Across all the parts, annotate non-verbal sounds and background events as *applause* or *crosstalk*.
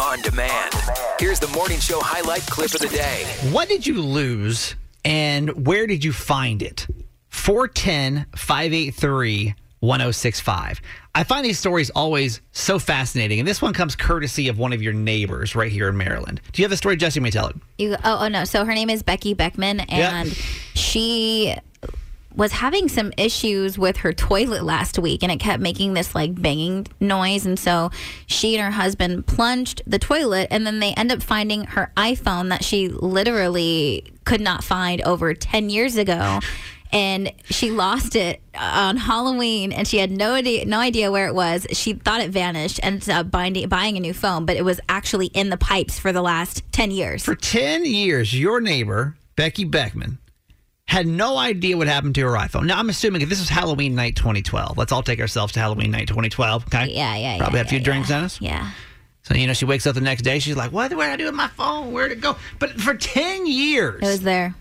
on demand. Here's the morning show highlight clip of the day. What did you lose and where did you find it? 410 583 1065. I find these stories always so fascinating. And this one comes courtesy of one of your neighbors right here in Maryland. Do you have the story, Jesse? May tell it. You, oh, oh no. So her name is Becky Beckman, and Yeah. she was having some issues with her toilet last week, and it kept making this like banging noise. And so she and her husband plunged the toilet, and then they end up finding her iPhone that she literally could not find over ten years ago. *sighs* And she lost it on Halloween, and she had no idea, no idea where it was. She thought it vanished, ended up buying, buying a new phone, but it was actually in the pipes for the last ten years. For 10 years, your neighbor, Becky Beckman, had no idea what happened to her iPhone. Now, I'm assuming if this was Halloween night 2012, let's all take ourselves to Halloween night 2012, okay? Yeah, yeah, Probably yeah, had a few yeah, drinks yeah. on us. Yeah. So, you know, she wakes up the next day. She's like, what? What did I do with my phone? Where'd it go? But for 10 years, It was there.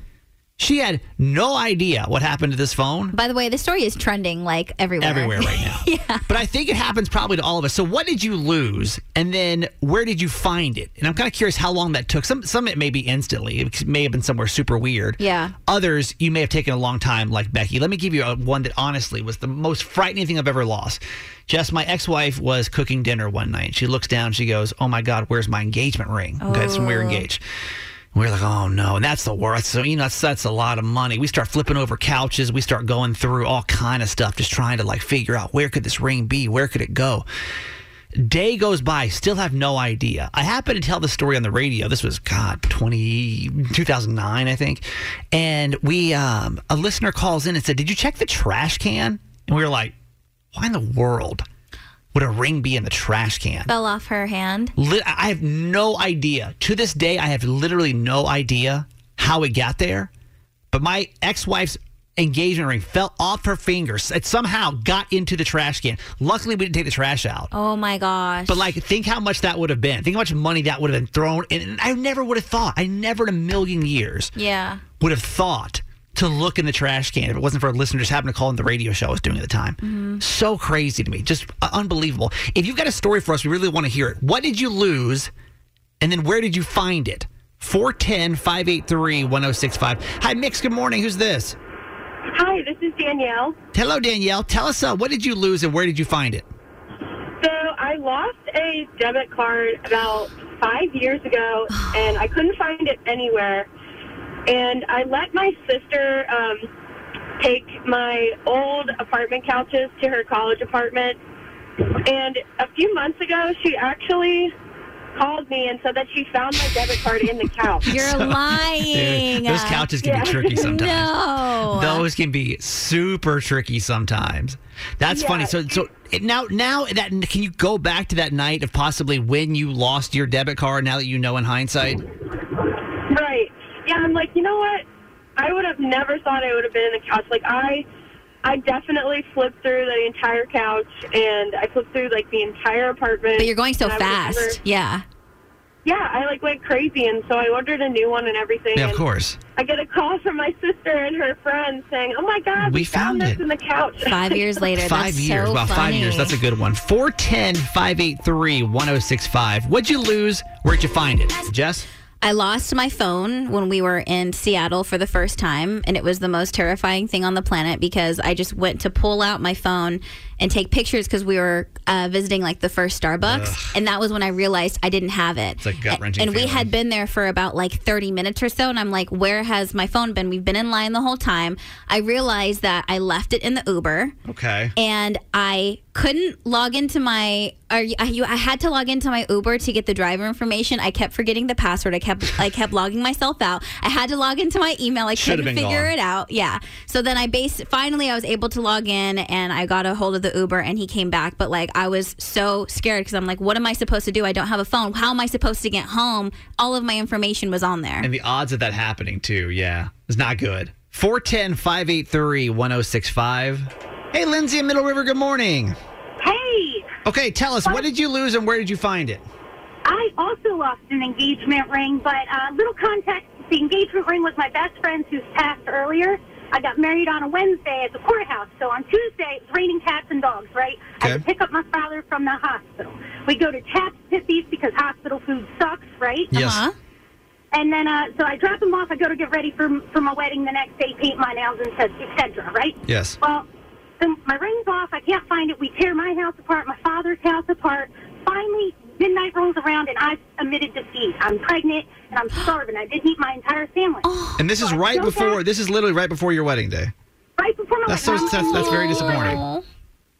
She had no idea what happened to this phone. By the way, the story is trending like everywhere. Everywhere right *laughs* now. yeah. But I think it happens probably to all of us. So, what did you lose, and then where did you find it? And I'm kind of curious how long that took. Some, some it may be instantly. It may have been somewhere super weird. Yeah. Others you may have taken a long time, like Becky. Let me give you a, one that honestly was the most frightening thing I've ever lost. Jess, my ex-wife was cooking dinner one night. She looks down. She goes, "Oh my God, where's my engagement ring?" Okay, that's when we were oh. engaged. We're like, oh no, and that's the worst. So you know, that's, that's a lot of money. We start flipping over couches. We start going through all kind of stuff, just trying to like figure out where could this ring be, where could it go. Day goes by, still have no idea. I happen to tell the story on the radio. This was God 20, 2009, I think, and we um, a listener calls in and said, "Did you check the trash can?" And we were like, "Why in the world would a ring be in the trash can?" Fell off her hand. I have no idea. To this day, I have literally no idea how it got there. But my ex wife's engagement ring fell off her fingers. It somehow got into the trash can. Luckily, we didn't take the trash out. Oh my gosh. But like, think how much that would have been. Think how much money that would have been thrown. in. And I never would have thought. I never in a million years yeah. would have thought to look in the trash can if it wasn't for a listener just happened to call in the radio show I was doing at the time. So crazy to me, just uh, unbelievable. If you've got a story for us, we really want to hear it. What did you lose, and then where did you find it? 410 583 1065. Hi, Mix. Good morning. Who's this? Hi, this is Danielle. Hello, Danielle. Tell us uh, what did you lose and where did you find it? So I lost a debit card about five years ago, *sighs* and I couldn't find it anywhere. And I let my sister um, take my old apartment couches to her college apartment. And a few months ago, she actually called me and said that she found my debit card in the couch. You're lying. Those couches can be tricky sometimes. No. Those can be super tricky sometimes. That's Yeah. funny. So, so now, now that can you go back to that night of possibly when you lost your debit card? Now that you know in hindsight, Right. Yeah, I'm like, you know what? I would have never thought I would have been in the couch. Like I I definitely flipped through the entire couch and I flipped through like the entire apartment. but you're going so and I would fast. never- yeah. yeah, I like went crazy and so I ordered a new one and everything. yeah, of course. I get a call from my sister and her friends saying, "Oh my god, We we, found this it." in the couch." *laughs* Five years *laughs* later. Five that's years. So wow, five years. That's a good one. 410 583 1065. What'd you lose? Where'd you find it? Jess? I lost my phone when we were in Seattle for the first time, and it was the most terrifying thing on the planet because I just went to pull out my phone and take pictures because we were uh, visiting like the first Starbucks, and that was when I realized I didn't have it. It's a gut-wrenching And we had been there for about like 30 minutes or so, and I'm like, where has my phone been? We've been in line the whole time. I realized that I left it in the Uber Okay. and I couldn't log into my or I, you, I had to log into my Uber to get the driver information. I kept forgetting the password. I kept I kept logging myself out. I had to log into my email. I Should couldn't figure gone. it out. Yeah. So then I based finally I was able to log in and I got a hold of the Uber and he came back. But like I was so scared because I'm like, what am I supposed to do? I don't have a phone. How am I supposed to get home? All of my information was on there. And the odds of that happening too, yeah, it's not good. 410 583 1065. Hey, Lindsay in Middle River, good morning. Hey, Okay, tell us, what did you lose and where did you find it? I also lost an engagement ring, but uh, little context: the engagement ring was my best friend's who's passed earlier, I got married on a Wednesday at the courthouse. So on Tuesday, it's raining cats and dogs, right? I had Okay. to pick up my father from the hospital. We go to Chaps Pithies because hospital food sucks, right? Yes. Huh? And then, uh, so I drop him off. I go to get ready for for my wedding the next day, paint my nails, and etc. Right? Yes. Well, then my ring's off. I can't find it. We tear my house apart, my father's house apart. Finally, midnight rolls around, and I've admitted defeat. I'm pregnant, and I'm *gasps* starving. I didn't eat my entire sandwich. Oh. And this is So I right before. back- This is literally right before your wedding day. right before my That's so. wedding. That's, that's very disappointing. Oh.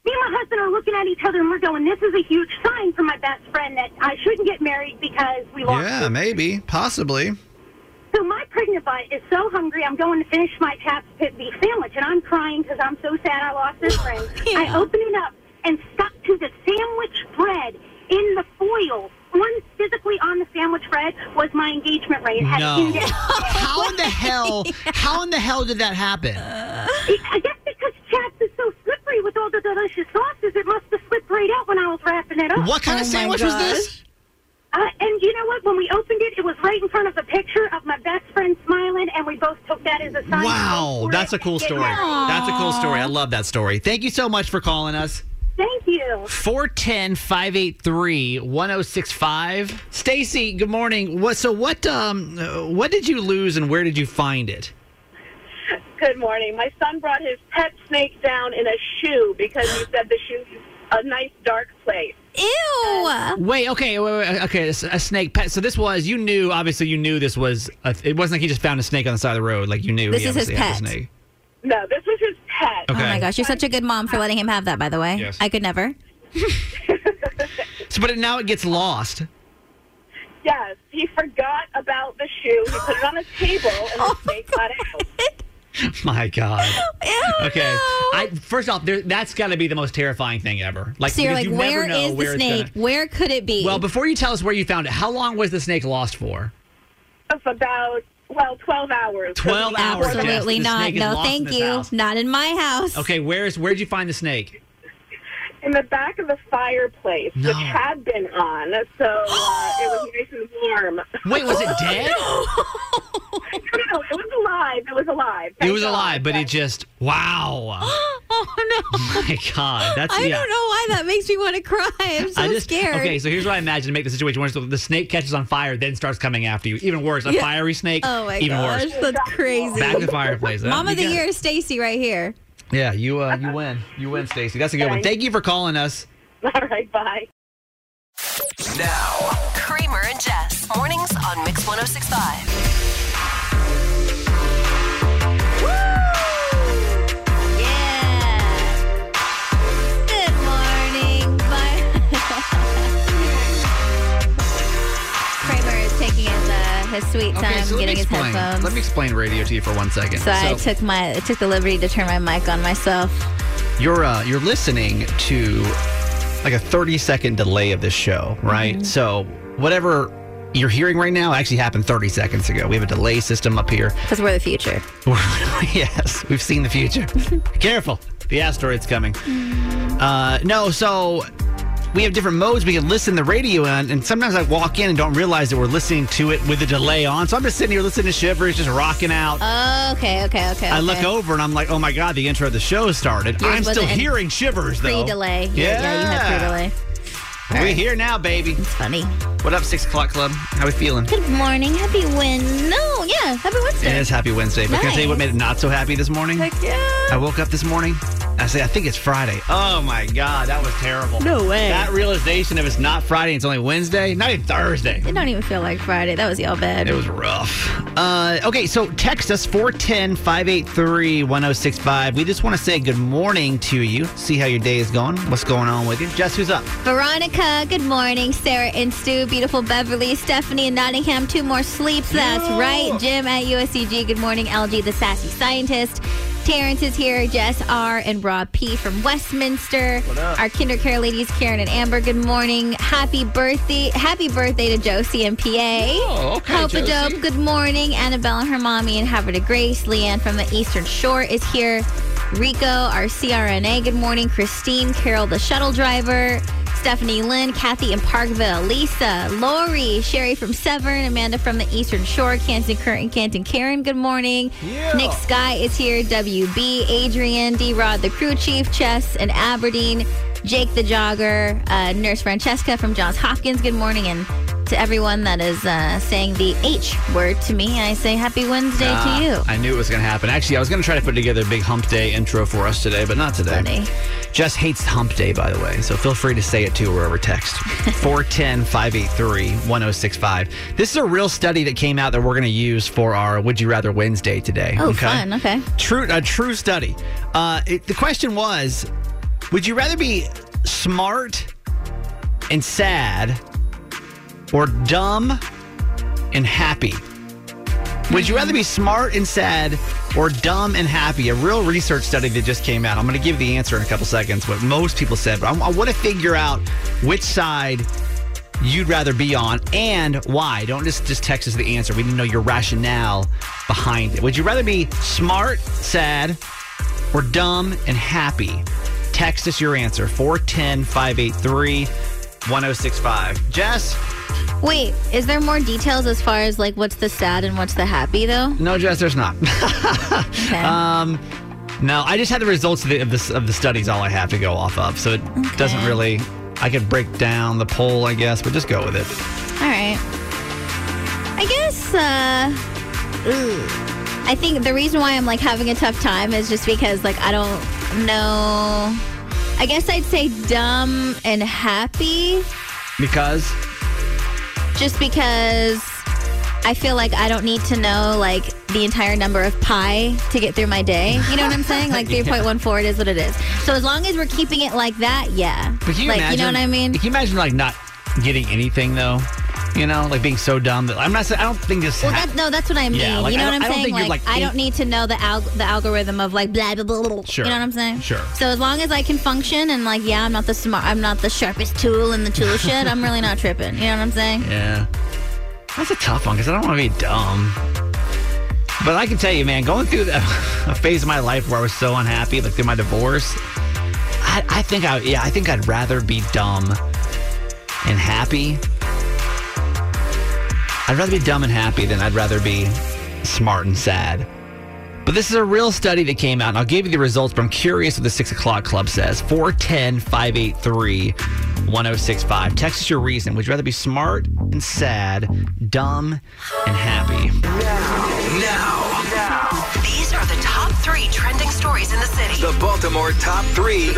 Me and my husband are looking at each other, and we're going, "This is a huge sign for my best friend that I shouldn't get married because we lost." Yeah, maybe, possibly. So my pregnant butt is so hungry. I'm going to finish my Chaps Pit beef sandwich, and I'm crying because I'm so sad I lost this *laughs* friend. I open it up and stuck to the sandwich bread in the foil. One physically on the sandwich bread was my engagement ring. No. *laughs* How in the hell? How in the hell did that happen? I guess because Chaps is so slippery with all the delicious sauces, it must have slipped right out when I was wrapping it up. What kind of Oh my sandwich was this? Uh, and you know what? When we opened it, it was right in front of a picture of my best friend smiling, and we both took that as a sign. Wow, that's a cool story. That's a cool story. I love that story. Thank you so much for calling us. Thank you. 410 583 1065. Stacy, good morning. What so what um uh, what did you lose and where did you find it? Good morning. My son brought his pet snake down in a shoe because he said the shoe is a nice dark place. Ew. Wait, okay, wait, wait, okay, a, a snake pet. So this was you knew obviously you knew this was a, it wasn't like he just found a snake on the side of the road like you knew This he is his obviously had a pet. snake. No, this was his pet. Okay. Oh my gosh, you're such a good mom for letting him have that, by the way. Yes. I could never. So but now it gets lost. Yes, he forgot about the shoe. He put it on a table, and *laughs* oh the snake got out. My God. Ew, Okay. no. I first off, there, that's got to be the most terrifying thing ever. Like, so you're like, you where never know is the where it's snake? gonna- Where could it be? Well, before you tell us where you found it, how long was the snake lost for? Of about well, twelve hours. 12 hours, Absolutely The not. No, thank you. house. Not in my house. Okay, where's where'd you find the snake? In the back of the fireplace, No. which had been on, so uh, it was *gasps* nice and warm. Wait, was it *laughs* dead? no, no, it was alive. It was alive. it was God. alive, but it just wow. *gasps* Oh no. My God, that's I yeah. don't know why that makes me want to cry. I'm so I just scared. okay. So here's what I imagine to make the situation worse: the snake catches on fire, then starts coming after you. Even worse, a Yeah. fiery snake. Oh my even gosh, worse. that's crazy. Back to the fireplace. Mom of the year, Stacy, right here. Yeah, you uh, you win. You win, Stacy. That's a good one. Thank you for calling us. All right, bye. Now, Kramer and Jess. Mornings on Mix 1065. His sweet time so let getting his explain. headphones. Let me explain radio to you for one second. so I took my I took the liberty to turn my mic on myself. you're uh, you're listening to like a 30 second delay of this show, right? Mm-hmm. So whatever you're hearing right now actually happened 30 seconds ago. We have a delay system up here. Because we're the future. *laughs* yes, we've seen the future. *laughs* Careful, the asteroid's coming. Uh, no, so we have different modes we can listen the radio on, and sometimes I walk in and don't realize that we're listening to it with a delay on. So I'm just sitting here listening to Shivers, just rocking out. Oh, okay, okay, okay. I okay. look over and I'm like, oh my God, the intro of the show started. Yours I'm still hearing Shivers, though. Pre-delay. Yeah. yeah, you had pre-delay. We're here now, baby. It's funny. What up, 6 o'clock club? How we feeling? Good morning. Happy Win. No, yeah. Happy Wednesday. It is Happy Wednesday. But can I tell you what made it not so happy this morning? Heck yeah. I woke up this morning. I say, I think it's Friday. Oh my God, that was terrible. No way. That realization of it's not Friday, it's only Wednesday, not even Thursday. It don't even feel like Friday. That was y'all bad. It was rough. Uh, okay, so text us 410 583 1065. We just want to say good morning to you, see how your day is going, what's going on with you. Jess, who's up? Veronica, good morning. Sarah and Stu, beautiful Beverly, Stephanie in Nottingham, two more sleeps. That's right. Jim at USCG, good morning. LG, the sassy scientist. Terrence is here, Jess R, and Rob P from Westminster. What up? Our kinder care ladies, Karen and Amber, good morning. Happy birthday. Happy birthday to Josie and PA. Oh, okay, Hope Josie. dope. Good morning. Annabelle and her mommy and Havre de Grace. Leanne from the Eastern Shore is here. Rico, our CRNA, good morning. Christine, Carol, the shuttle driver. Stephanie Lynn, Kathy in Parkville, Lisa, Lori, Sherry from Severn, Amanda from the Eastern Shore, Canton Curtin, Canton Karen, good morning. Nick Sky is here, WB, Adrian, D Rod, the crew chief, Chess and Aberdeen, Jake the jogger, uh, Nurse Francesca from Johns Hopkins, good morning. And to everyone that is uh, saying the H word to me, I say happy Wednesday Ah, to you. I knew it was going to happen. Actually, I was going to try to put together a big hump day intro for us today, but not today. Funny. Jess hates hump day, by the way, so feel free to say it to her over text. *laughs* 410 583 1065. This is a real study that came out that we're going to use for our Would You Rather Wednesday today. Oh, fun. Okay. True, a true study. Uh, it, the question was Would you rather be smart and sad or dumb and happy? Would you rather be smart and sad or dumb and happy? A real research study that just came out. I'm going to give the answer in a couple seconds, what most people said, but I, want to figure out which side you'd rather be on and why. Don't just, just text us the answer. We need to know your rationale behind it. Would you rather be smart, sad, or dumb and happy? Text us your answer 410 583 1065. Jess? Wait, is there more details as far as like what's the sad and what's the happy though? No, Jess, there's not. *laughs* Okay. Um, no, I just had the results of the, of the of the studies. All I have to go off of, so it doesn't really. I could break down the poll, I guess, but just go with it. All right. I guess. uh ooh. I think the reason why I'm like having a tough time is just because like I don't know. I guess I'd say dumb and happy, Because just because I feel like I don't need to know like the entire number of pi to get through my day. You know what I'm saying? Like *laughs* 3.14, it is what it is. So as long as we're keeping it like that, yeah. but can you like imagine, you know what I mean? Can you imagine like not getting anything though? You know, like being so dumb that I'm not saying I don't think this. Well, ha- that, no, that's what I mean. Yeah, like, you know what I'm I don't saying? Like, like, I don't need to know the alg- the algorithm of like blah blah blah. blah. Sure. You know what I'm saying? Sure. So as long as I can function and like, yeah, I'm not the smart, I'm not the sharpest tool in the tool shed. I'm really not tripping. You know what I'm saying? Yeah. That's a tough one because I don't want to be dumb. But I can tell you, man, going through the, *laughs* a phase of my life where I was so unhappy, like through my divorce, I, I think I, yeah, I think I'd rather be dumb and happy. I'd rather be dumb and happy than I'd rather be smart and sad. But this is a real study that came out, and I'll give you the results, but I'm curious what the 6 o'clock club says. 410 583 1065. Text us your reason. Would you rather be smart and sad, dumb and happy? Now, These are the top three trending stories in the city. the Baltimore top three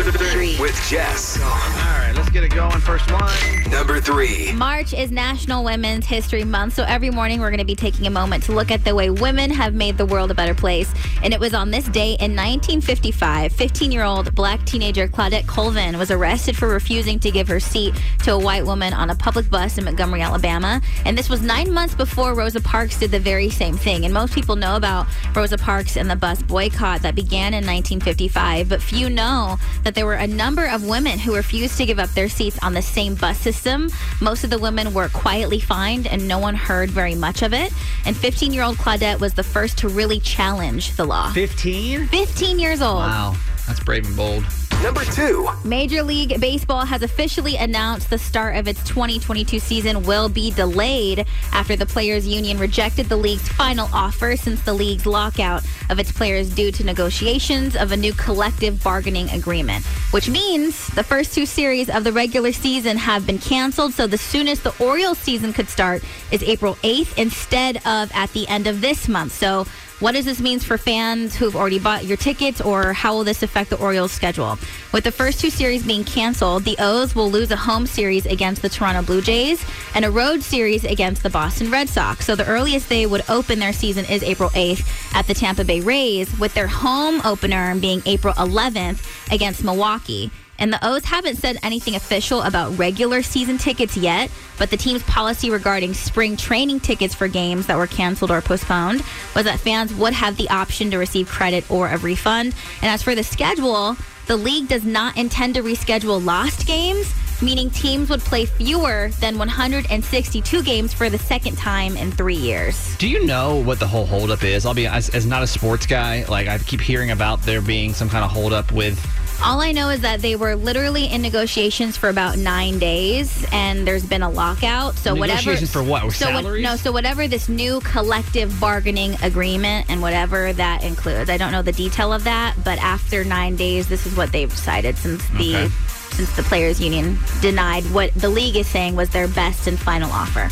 with Jess. All right, let's get it going. First one. Number three. March is National Women's History Month, so every morning we're going to be taking a moment to look at the way women have made the world a better place. And it was on this day in 1955, 15 year old black teenager Claudette Colvin was arrested for refusing to give her seat to a white woman on a public bus in Montgomery, Alabama. And this was nine months before Rosa Parks did the very same thing. And most people know about Rosa Parks and the bus boycott that began in 1955, but few know that there were a number of women who refused to give up their seats on the same bus system. Most of the women were quietly fined and no one heard very much of it. And 15 year old Claudette was the first to really challenge the law. 15? 15 years old. Wow, that's brave and bold. Number two. Major League Baseball has officially announced the start of its 2022 season will be delayed after the Players Union rejected the league's final offer since the league's lockout of its players due to negotiations of a new collective bargaining agreement, which means the first two series of the regular season have been canceled. So the soonest the Orioles season could start is April 8th instead of at the end of this month. So what does this mean for fans who've already bought your tickets, or how will this affect the Orioles' schedule? With the first two series being canceled, the O's will lose a home series against the Toronto Blue Jays and a road series against the Boston Red Sox. So the earliest they would open their season is April 8th at the Tampa Bay Rays, with their home opener being April 11th against Milwaukee. And the O's haven't said anything official about regular season tickets yet, but the team's policy regarding spring training tickets for games that were canceled or postponed was that fans would have the option to receive credit or a refund. And as for the schedule, the league does not intend to reschedule lost games, meaning teams would play fewer than 162 games for the second time in three years. Do you know what the whole holdup is? I'll be as, as not a sports guy. Like I keep hearing about there being some kind of holdup with all I know is that they were literally in negotiations for about nine days, and there's been a lockout. So negotiations whatever. for what? So what, no. So whatever this new collective bargaining agreement and whatever that includes, I don't know the detail of that, but after nine days, this is what they've decided since the. Okay since the players union denied what the league is saying was their best and final offer.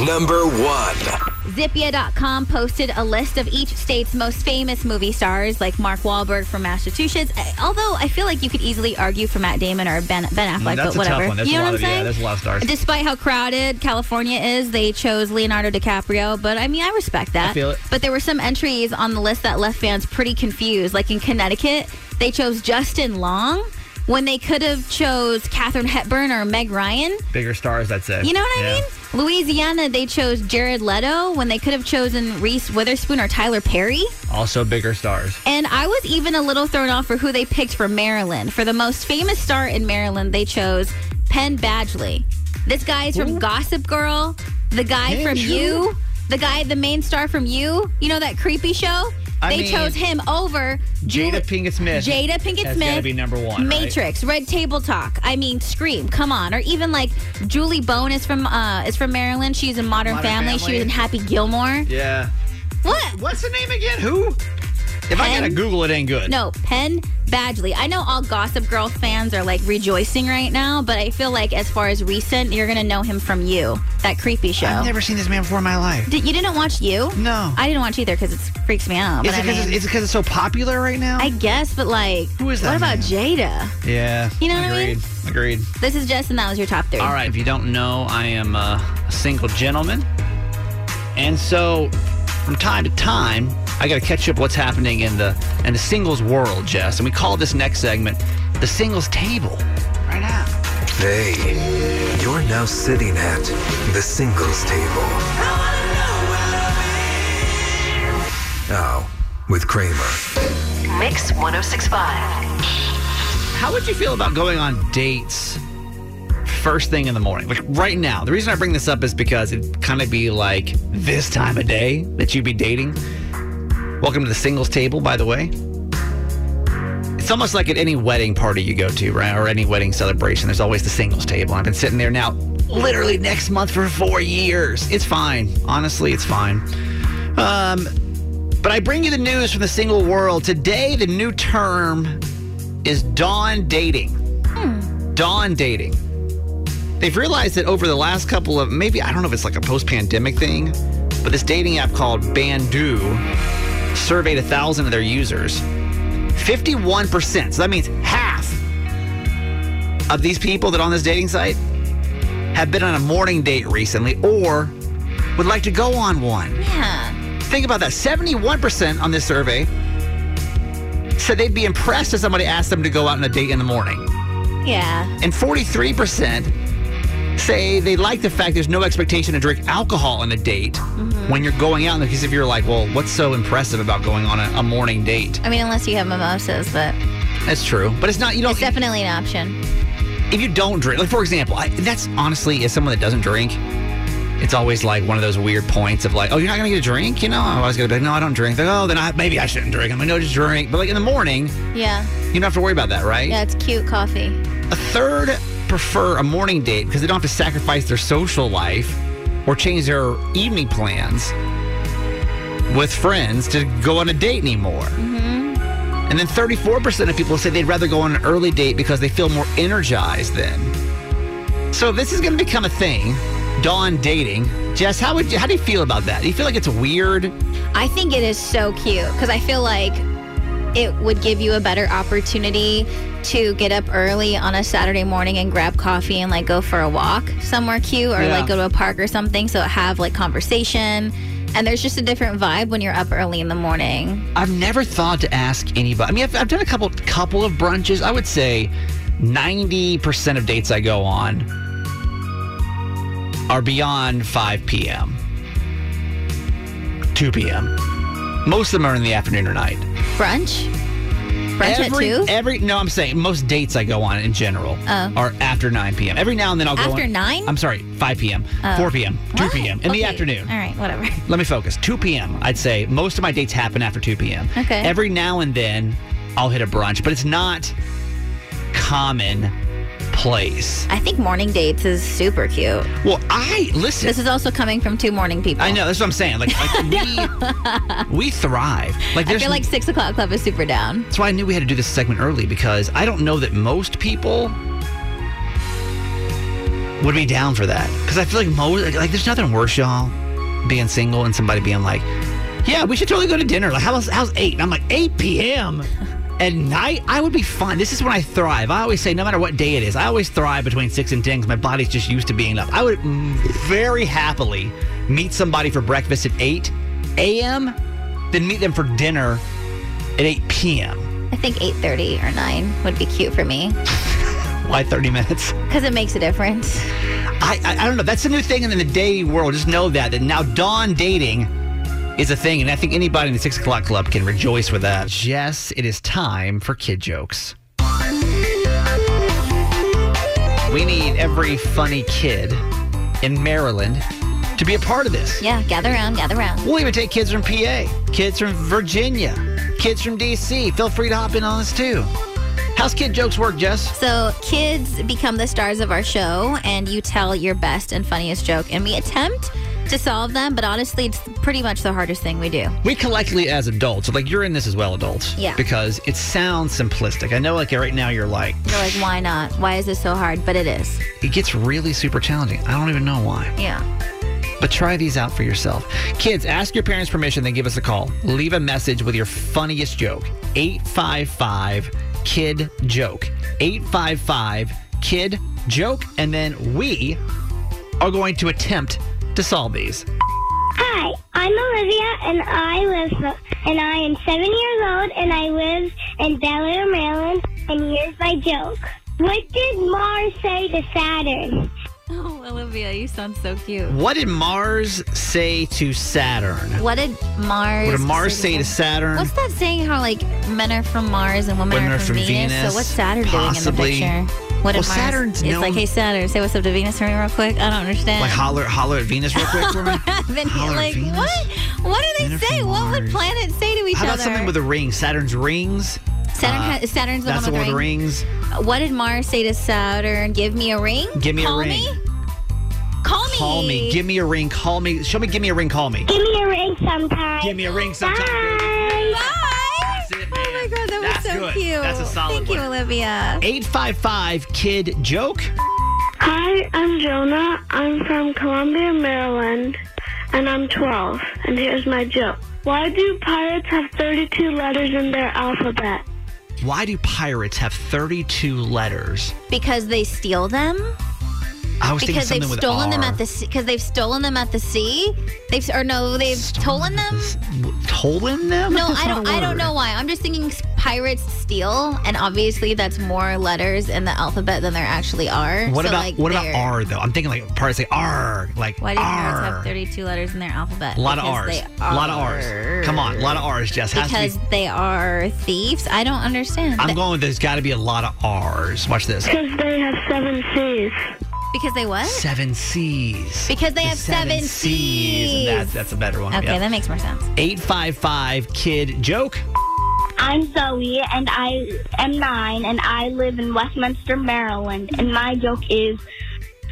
Number 1. Zippia.com posted a list of each state's most famous movie stars, like Mark Wahlberg from Massachusetts. Although I feel like you could easily argue for Matt Damon or Ben, ben Affleck, mm, that's but whatever. You know what I'm saying? Yeah, there's a lot of stars. Despite how crowded California is, they chose Leonardo DiCaprio. But I mean, I respect that. I but there were some entries on the list that left fans pretty confused. Like in Connecticut, they chose Justin Long when they could have chose Katherine Hepburn or Meg Ryan. Bigger stars, that's it. You know what yeah. I mean? Louisiana, they chose Jared Leto when they could have chosen Reese Witherspoon or Tyler Perry. Also bigger stars. And I was even a little thrown off for who they picked for Maryland. For the most famous star in Maryland, they chose Penn Badgley. This guy is from Gossip Girl. The guy from Andrew? You. The guy, the main star from You. You know that creepy show? I they mean, chose him over Jada Pinkett Smith. Jada Pinkett Smith. gotta be number one, right? Matrix, Red Table Talk. I mean, Scream. Come on. Or even like Julie Bowen is from uh is from Maryland. She's in Modern, Modern Family. She was in Happy Gilmore. Yeah. What? What's the name again? Who? If I Penn? gotta Google it, ain't good. No, Penn Badgley. I know all Gossip Girl fans are like rejoicing right now, but I feel like as far as recent, you're gonna know him from You, that creepy show. I've never seen this man before in my life. Did, you didn't watch You? No. I didn't watch either because it freaks me out. Is But it because mean, it's, it's, so popular right now? I guess, but like, Who is that? what that about? Jada? yeah. You know what I mean? Agreed. This is Jess, and that was your top three. All right. If you don't know, I am uh, a single gentleman. And so from time to time, I got to catch up what's happening in the in the singles world, Jess. And we call this next segment the singles table. Right now. Hey, you're now sitting at the singles table. Now, with Kramer. Mix 1065. How would you feel about going on dates first thing in the morning? Like right now. The reason I bring this up is because it'd kind of be like this time of day that you'd be dating. Welcome to the singles table, by the way. It's almost like at any wedding party you go to, right? Or any wedding celebration, there's always the singles table. I've been sitting there now literally next month for four years. It's fine. Honestly, it's fine. Um, but I bring you the news from the single world. Today, the new term is dawn dating. Dawn dating. They've realized that over the last couple of maybe I don't know if it's like a post-pandemic thing, but this dating app called Badoo surveyed a thousand of their users. 51%, so that means half of these people that are on this dating site have been on a morning date recently or would like to go on one. Yeah. Think about that. 71% on this survey said they'd be impressed if somebody asked them to go out on a date in the morning. Yeah. And 43% say they like the fact there's no expectation to drink alcohol on a date mm-hmm. when you're going out. In the Because if you're like, well, what's so impressive about going on a, a morning date? I mean, unless you have mimosas, but That's true. But it's not, you don't, it's definitely an option. if you don't drink, like for example, I, that's honestly, as someone that doesn't drink, it's always like one of those weird points of like, oh, you're not gonna get a drink, you know? I'm always gonna be like, no, I don't drink. Like, oh, then I, maybe I shouldn't drink. I'm like, no, just drink. But like in the morning, Yeah. you don't have to worry about that, right? Yeah, it's cute coffee. A third prefer a morning date because they don't have to sacrifice their social life or change their evening plans with friends to go on a date anymore. Mm-hmm. And then 34% of people say they'd rather go on an early date because they feel more energized then. So this is going to become a thing, dawn dating. Jess, how would you, how do you feel about that? Do you feel like it's weird? I think it is so cute because I feel like it would give you a better opportunity to get up early on a Saturday morning and grab coffee and like go for a walk somewhere cute or Yeah. like go to a park or something. So have like conversation. And there's just a different vibe when you're up early in the morning. I've never thought to ask anybody. I mean, I've, I've done a couple couple of brunches. I would say 90% of dates I go on are beyond 5 p.m., 2 p.m. Most of them are in the afternoon or night. Brunch? Brunch every, at 2? Every no, I'm saying most dates I go on in general Oh. are after 9 p.m. Every now and then I'll go After 9? I'm sorry, 5 p.m., Oh. 4 p.m., 2 What? p.m. in the afternoon. All right, whatever. *laughs* Let me focus. 2 p.m. I'd say most of my dates happen after 2 p.m. Okay. Every now and then I'll hit a brunch, but it's not common place. I think morning dates is super cute. Well, I listen. This is also coming from two morning people. I know that's what I'm saying. Like, like *laughs* we we thrive. Like I feel like six o'clock club is super down. That's why I knew we had to do this segment early because I don't know that most people would be down for that. Because I feel like most, like, like, there's nothing worse, y'all, being single and somebody being like, "Yeah, we should totally go to dinner." Like, how's how's eight? And I'm like, eight p.m. at night. I would be fine. This is when I thrive. I always say, no matter what day it is, I always thrive between six and ten because my body's just used to being up. I would very happily meet somebody for breakfast at eight a.m. then meet them for dinner at eight p.m. I think eight thirty or nine would be cute for me *laughs* Why 30 minutes? because it makes a difference. I, I I don't know. That's a new thing in the dating world. Just know that that now dawn dating is a thing, and I think anybody in the six o'clock club can rejoice with that. Yes, it is time for kid jokes. We need every funny kid in Maryland to be a part of this. Yeah, gather around, gather around. We'll even take kids from PA, kids from Virginia, kids from DC. Feel free to hop in on this too. How's kid jokes work, Jess? So kids become the stars of our show, and you tell your best and funniest joke, and we attempt to solve them. But honestly, it's pretty much the hardest thing we do. We collectively as adults, like you're in this as well, adults. Yeah. Because it sounds simplistic. I know, like right now, you're like, You're like, why not? Why is this so hard? But it is. it gets really super challenging. I don't even know why. Yeah. But try these out for yourself. Kids, ask your parents' permission, then give us a call. Leave a message with your funniest joke. 855 Kid Joke. 855 Kid Joke. And then we are going to attempt to solve these. Hi, I'm Olivia, and I live, and I am seven years old, and I live in Bel Air, Maryland. And here's my joke: What did Mars say to Saturn? Oh, Olivia, you sound so cute. What did Mars say to Saturn? What did Mars? What did Mars say to Saturn? Saturn? What's that saying? How like men are from Mars and women, Women are from, Venus. So what's Saturn possibly. doing in the picture? What did Well, Mars? Saturn's It's known- like, hey Saturn, say what's up to Venus for me real quick. I don't understand. Like holler, holler at Venus real quick for me. *laughs* Then Holler at like Venus? what? What do they Men are say? What would planets say to each How about other? something with a ring? Saturn's rings. Saturn Uh, has, Saturn's the That's the one one with with the rings. What did Mars say to Saturn? Give me a ring. Give me a ring. Me? Call me. Call me. Give me a ring. Call me. Show me. Give me a ring. Call me. Give me a ring sometime. Give me a ring sometime. Bye. That's so good. cute. That's a solid Thank you. Olivia. 855 Kid Joke. Hi, I'm Jonah. I'm from Columbia, Maryland, and I'm 12. And here's my joke. Why do pirates have 32 letters in their alphabet? Why do pirates have 32 letters? Because they steal them. I was Because they've something with stolen them at the sea. Because they've stolen them at the sea. They've or no, they've stolen them. Stolen them? No, *laughs* I don't. a I don't know why. I'm just thinking pirates steal, and obviously that's more letters in the alphabet than there actually are. What So, about like, what about R though? I'm thinking like pirates say R, like Why do pirates have 32 letters in their alphabet? A lot of R's. they A lot of R's. Come on, a lot of R's, Jess. Has to be- Because they are thieves. I don't understand. I'm Th- going. There's got to be a lot of R's. Watch this. Because they have seven C's. Because they what? Seven C's. Because they The have seven C's. That's that's a better one. Okay, that makes more sense. Eight five five kid joke. I'm Zoe, and I am nine, and I live in Westminster, Maryland. And my joke is,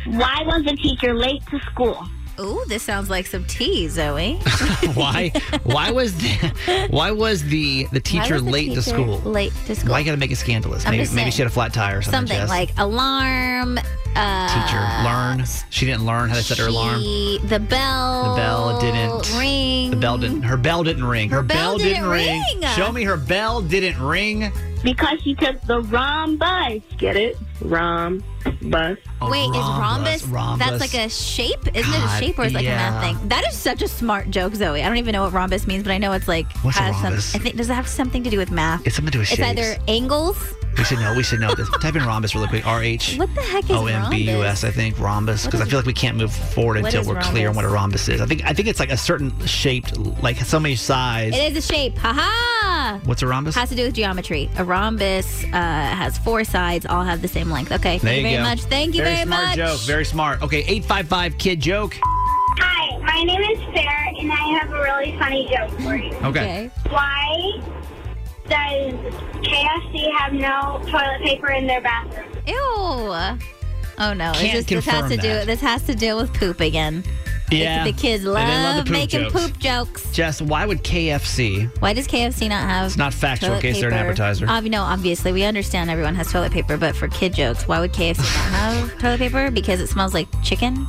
why was the teacher late to school? Ooh, this sounds like some tea, Zoe. *laughs* why why was the why was the the teacher the late to school? Late to school. Why you got to make it scandalous? I'm Maybe, maybe saying. she had a flat tire or something. Something Jess. like alarm. Uh, teacher learn. She didn't learn how to set her alarm. The bell. The bell didn't ring. The bell didn't. Her bell didn't ring. Her, bell didn't ring. Show me her bell didn't ring. Because she took the wrong bus. Get it? Rom, bus. Oh, Wait, is rhombus, rhombus. That's like a shape? Isn't it a shape or is it like yeah. a math thing? That is such a smart joke, Zoe. I don't even know what rhombus means, but I know it's like What's a has rhombus? Some, I think does it have something to do with math? It's something to do with It's shapes. either angles. We should know. We should know this. *laughs* Type in rhombus really quick. R H What the heck is O M B U S. rhombus? I think rhombus because I feel like we can't move forward until we're clear on what a rhombus? rhombus is. I think I think it's like a certain shaped, like so many size. It is a shape. Haha. What's a rhombus? Has to do with geometry. A rhombus uh, has four sides, all have the same length. Okay. there Thank you very go. much. Thank you very, very, smart much. joke. Very smart. Okay, eight five five kid joke. Hi, my name is Sarah, and I have a really funny joke for you. Okay. Why does KFC have no toilet paper in their bathroom? Ew. Oh no! Can't Is this, this has confirm to do. This has to deal with poop again. Yeah. The kids love, love the poop making jokes. poop jokes. Jess, why would KFC? Why does KFC not have? It's not factual in case they're an paper? advertiser. Ob- no, obviously we understand everyone has toilet paper, but for kid jokes, why would KFC not have *laughs* toilet paper? Because it smells like chicken.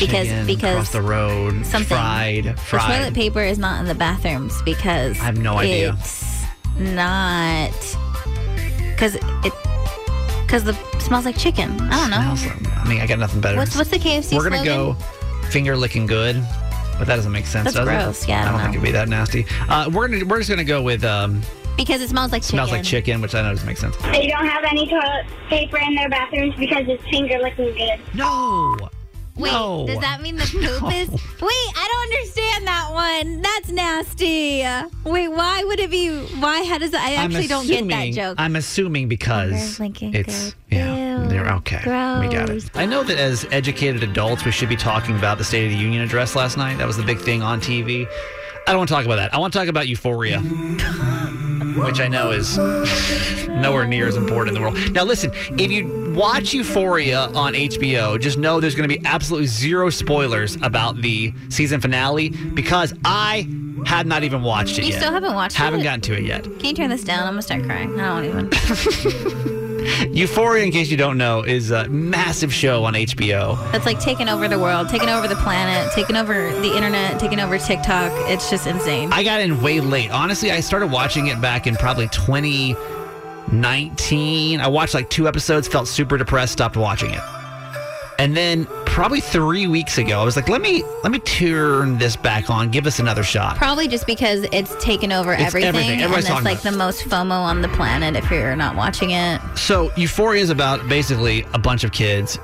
Because Chicken because across the road, something fried, the toilet paper is not in the bathrooms because I have no idea. It's not because it because the smells like chicken. I don't know. Smells I mean, I got nothing better. What's what's the KFC? We're gonna slogan? go finger licking good, but that doesn't make sense. That's does gross. It? Yeah, I I don't don't think it'd be that nasty. Uh, we're gonna we're just gonna go with um, because it smells like smells chicken. like chicken, which I know doesn't make sense. They don't have any toilet paper in their bathrooms because it's finger licking good. No. Wait, No. does that mean the *laughs* poop is? Wait, I don't understand that one. That's nasty. Wait, why would it be? Why? How does I actually I'm don't get that joke? I'm assuming because it's good. yeah. Ew, They're okay. We got it. I know that as educated adults, we should be talking about the State of the Union address last night. That was the big thing on TV. I don't want to talk about that. I want to talk about Euphoria, *laughs* which I know is *laughs* nowhere near as important in the world. Now, listen, if you watch Euphoria on HBO, just know there's going to be absolutely zero spoilers about the season finale because I had not even watched it You yet. still haven't watched Haven't it? gotten to it yet. Can you turn this down? I'm gonna start crying. I don't want even. *laughs* Euphoria, in case you don't know, is a massive show on HBO. That's like taking over the world, taking over the planet, taking over the internet, taking over TikTok. It's just insane. I got in way late. Honestly, I started watching it back in probably 2019. I watched like two episodes, felt super depressed, stopped watching it. And then probably three weeks ago, I was like, let me let me turn this back on, give us another shot. Probably just because it's taken over It's everything, everything. and Everybody's it's talking like about the most FOMO on the planet if you're not watching it. So Euphoria is about basically a bunch of kids,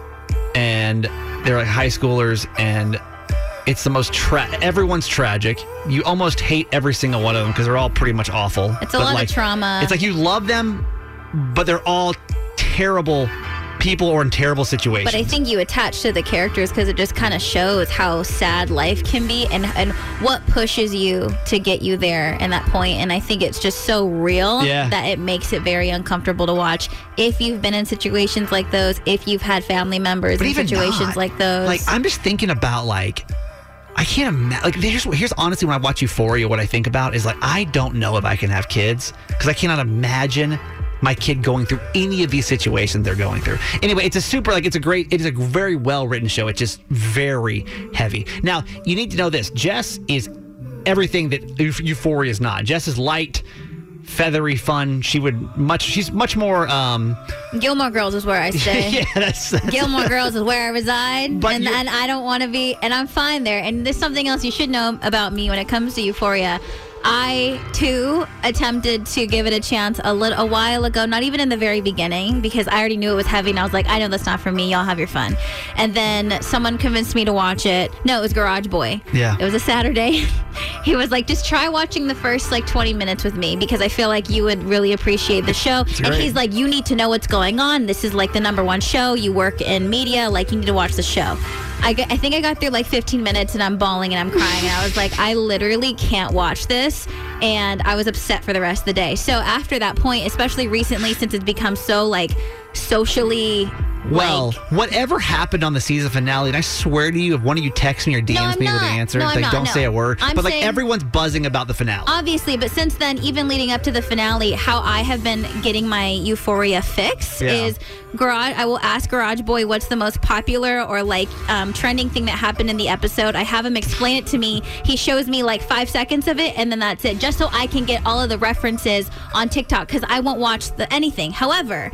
and they're like high schoolers, and it's the most tra- everyone's tragic. You almost hate every single one of them because they're all pretty much awful. It's a But, lot like, of trauma. It's like you love them, but they're all terrible people or in terrible situations. But I think you attach to the characters because it just kind of shows how sad life can be and, and what pushes you to get you there and that point. And I think it's just so real Yeah. that it makes it very uncomfortable to watch if you've been in situations like those, if you've had family members But in situations not. like those. Like I'm just thinking about like I can't imagine. Like here's here's honestly when I watch Euphoria, what I think about is like I don't know if I can have kids because I cannot imagine my kid going through any of these situations they're going through. Anyway, it's a super like it's a great it is a very well written show. It's just very heavy. Now you need to know this: Jess is everything that Euphoria is not. Jess is light. Feathery, fun. She would much. She's much more. um Gilmore Girls is where I *laughs* stay. Yeah, that's, that's Gilmore Girls is where I reside, But and, and I don't want to be, and I'm fine there. And there's something else you should know about me when it comes to Euphoria. I too attempted to give it a chance a little a while ago, not even in the very beginning, because I already knew it was heavy, and I was like, I know that's not for me. Y'all have your fun. And then someone convinced me to watch it. No, it was Garage Boy. Yeah. it was a Saturday. *laughs* he was like, just try watching the first like 20 minutes with me because I feel like you would really appreciate the show. And he's like, you need to know what's going on. This is like the number one show. You work in media. Like, you need to watch the show. I, got- I think I got through like 15 minutes and I'm bawling and I'm crying. And I was like, I literally can't watch this. And I was upset for the rest of the day. So after that point, especially recently, since it's become so like socially. Well, like, whatever happened on the season finale, and I swear to you, if one of you texts me or DMs I'm me with not. an answer, No, like not, don't no. say a word. I'm but like everyone's buzzing about the finale. Obviously, but since then, even leading up to the finale, how I have been getting my euphoria fix Yeah. is garage. I will ask Garage Boy what's the most popular or like um, trending thing that happened in the episode. I have him explain it to me. He shows me like five seconds of it, and then that's it, just so I can get all of the references on TikTok because I won't watch the anything. However,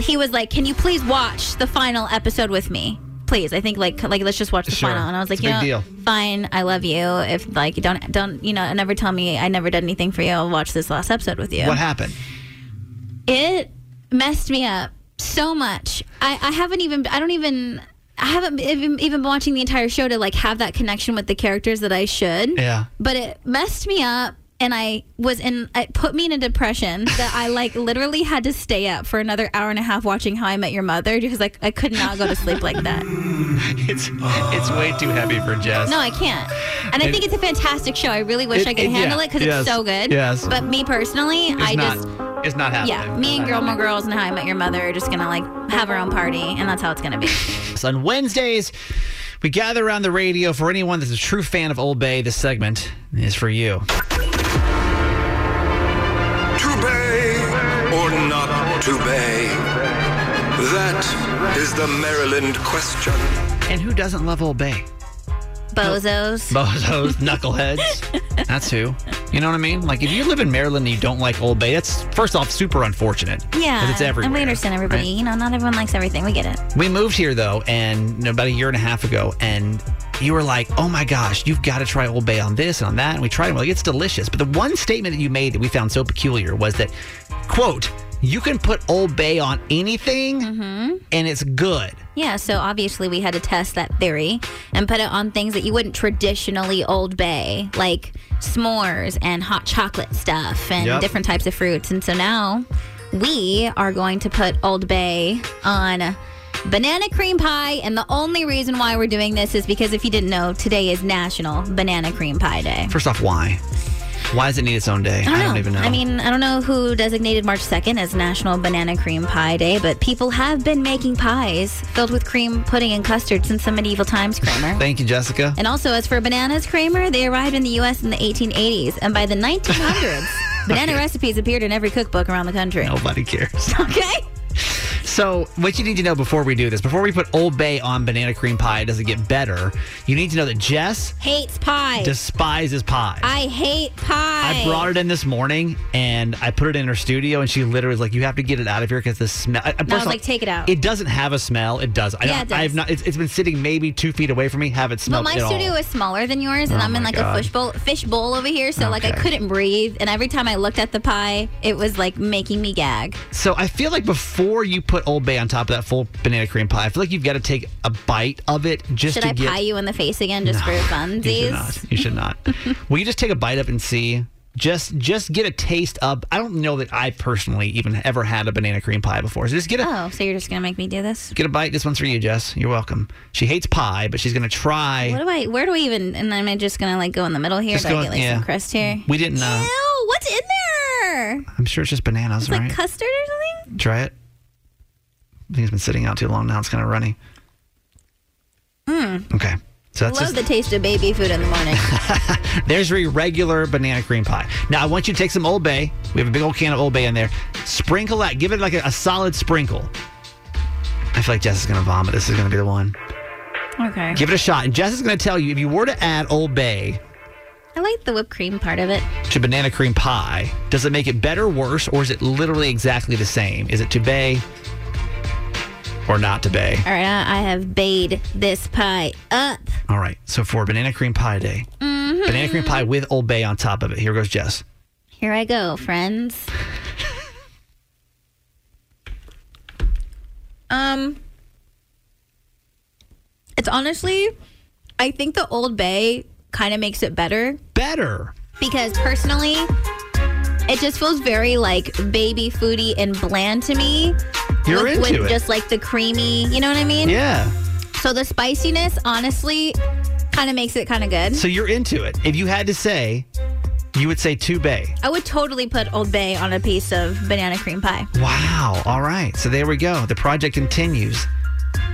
he was like, "Can you please watch the final episode with me?" Please, I think like like let's just watch the Sure. final. And I was like, you know, deal. fine, I love you. If like don't don't you know, never tell me I never did anything for you. I'll watch this last episode with you. What happened? It messed me up so much. I, I haven't even I don't even I haven't even, even been watching the entire show to like have that connection with the characters that I should. Yeah. But it messed me up and I was in. It put me in a depression *laughs* that I like literally had to stay up for another hour and a half watching How I Met Your Mother because like I could not go to sleep like that. *laughs* It's it's way too heavy for Jess. No, I can't. And I think it's a fantastic show. I really wish It- I could it- handle yeah, it because yes, it's so good. yes. But me personally, it's I not. just. it's not happening. Yeah, me and Gilmore Girls and How I Met Your Mother are just gonna like have our own party, and that's how it's gonna be. *laughs* So on Wednesdays, we gather around the radio. For anyone that's a true fan of Old Bay, this segment is for you. To bay? That is the Maryland question. And who doesn't love Old Bay? Bozos. Bozos, *laughs* knuckleheads. That's who. You know what I mean? Like, if you live in Maryland and you don't like Old Bay, that's first off super unfortunate. yeah, 'Cause it's everywhere. and we understand everybody. right? You know, not everyone likes everything. We get it. We moved here though, and about a year and a half ago, and you were like, "Oh my gosh, you've got to try Old Bay on this and on that." And we tried it. We're like, "It's delicious." But the one statement that you made that we found so peculiar was that, "quote You can put Old Bay on anything, Mm-hmm. and it's good." Yeah, so obviously we had to test that theory and put it on things that you wouldn't traditionally Old Bay, like s'mores and hot chocolate stuff and Yep. different types of fruits. And so now we are going to put Old Bay on banana cream pie. And the only reason why we're doing this is because if you didn't know, today is National Banana Cream Pie Day. First off, why? Why does it need its own day? I don't, even know. I mean, I don't know who designated March 2nd as National Banana Cream Pie Day, but people have been making pies filled with cream pudding and custard since the medieval times, Kramer. *laughs* thank you, Jessica. and also, as for bananas, Kramer, they arrived in the U.S. in the 1880s, and by the 1900s, *laughs* banana recipes appeared in every cookbook around the country. Nobody cares. *laughs* Okay? So, what you need to know before we do this, before we put Old Bay on banana cream pie, does it get better? You need to know that Jess Hates pie. despises pie. I hate pie. I brought it in this morning and I put it in her studio, and she literally was like, "You have to get it out of here because the smell." I, No, I was like, take it out. It doesn't have a smell. It does. I, Yeah, it does. I have not. It's, it's been sitting maybe two feet away from me. Haven't Well, But my it all. studio is smaller than yours, and Oh I'm in like God. a fish bowl, fish bowl over here. So like I couldn't breathe, and every time I looked at the pie, it was like making me gag. So I feel like before you put Old Bay on top of that full banana cream pie, I feel like you've got to take a bite of it just Should I get. pie you in the face again just for *laughs* You should not. You should not. *laughs* Will you just take a bite up and see? Just just get a taste of. I don't know that I personally even ever had a banana cream pie before. So just get a Oh, so you're just gonna make me do this? get a bite. This one's for you, Jess. You're welcome. She hates pie, but she's gonna try. What do I? Where do I even? And am I just gonna like go in the middle here? Just do go- I get like yeah. some crust here? We didn't. Uh, Ew! What's in there? I'm sure it's just bananas, It's right? like custard or something. Try it. I think it's been sitting out too long now. It's kind of runny. Mm. Okay. So that's. Love just, the taste of baby food in the morning. *laughs* there's your regular banana cream pie. Now I want you to take some Old Bay. We have a big old can of Old Bay in there. Sprinkle that. Give it like a, a solid sprinkle. I feel like Jess is gonna vomit. This is gonna be the one. okay. Give it a shot. And Jess is gonna tell you if you were to add Old Bay I like the whipped cream part of it. to banana cream pie, does it make it better, worse, or is it literally exactly the same? Is it to bay or not to bay? All right, I, I have bayed this pie up. All right. So for banana cream pie day, banana cream pie with Old Bay on top of it. Here goes Jess. Here I go, friends. *laughs* um, it's honestly, I think the Old Bay kind of makes it better Better. because personally, it just feels very like baby foody and bland to me. You're with, into with it. just like the creamy, you know what I mean? Yeah. So the spiciness, honestly, kind of makes it kind of good. So you're into it. If you had to say, you would say two bay. I would totally put Old Bay on a piece of banana cream pie. Wow. All right. So there we go. The project continues.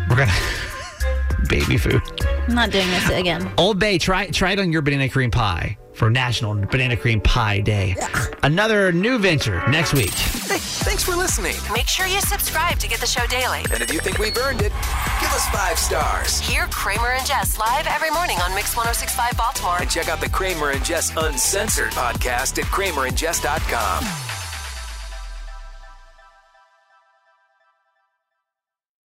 We're gonna *laughs* baby food. I'm not doing this again. Old Bay, try try it on your banana cream pie for National Banana Cream Pie Day. Another new venture next week. Hey, thanks for listening. Make sure you subscribe to get the show daily. And if you think we've earned it, give us five stars. Hear Kramer and Jess live every morning on Mix 1065 Baltimore. And check out the Kramer and Jess Uncensored podcast at kramerandjess.com.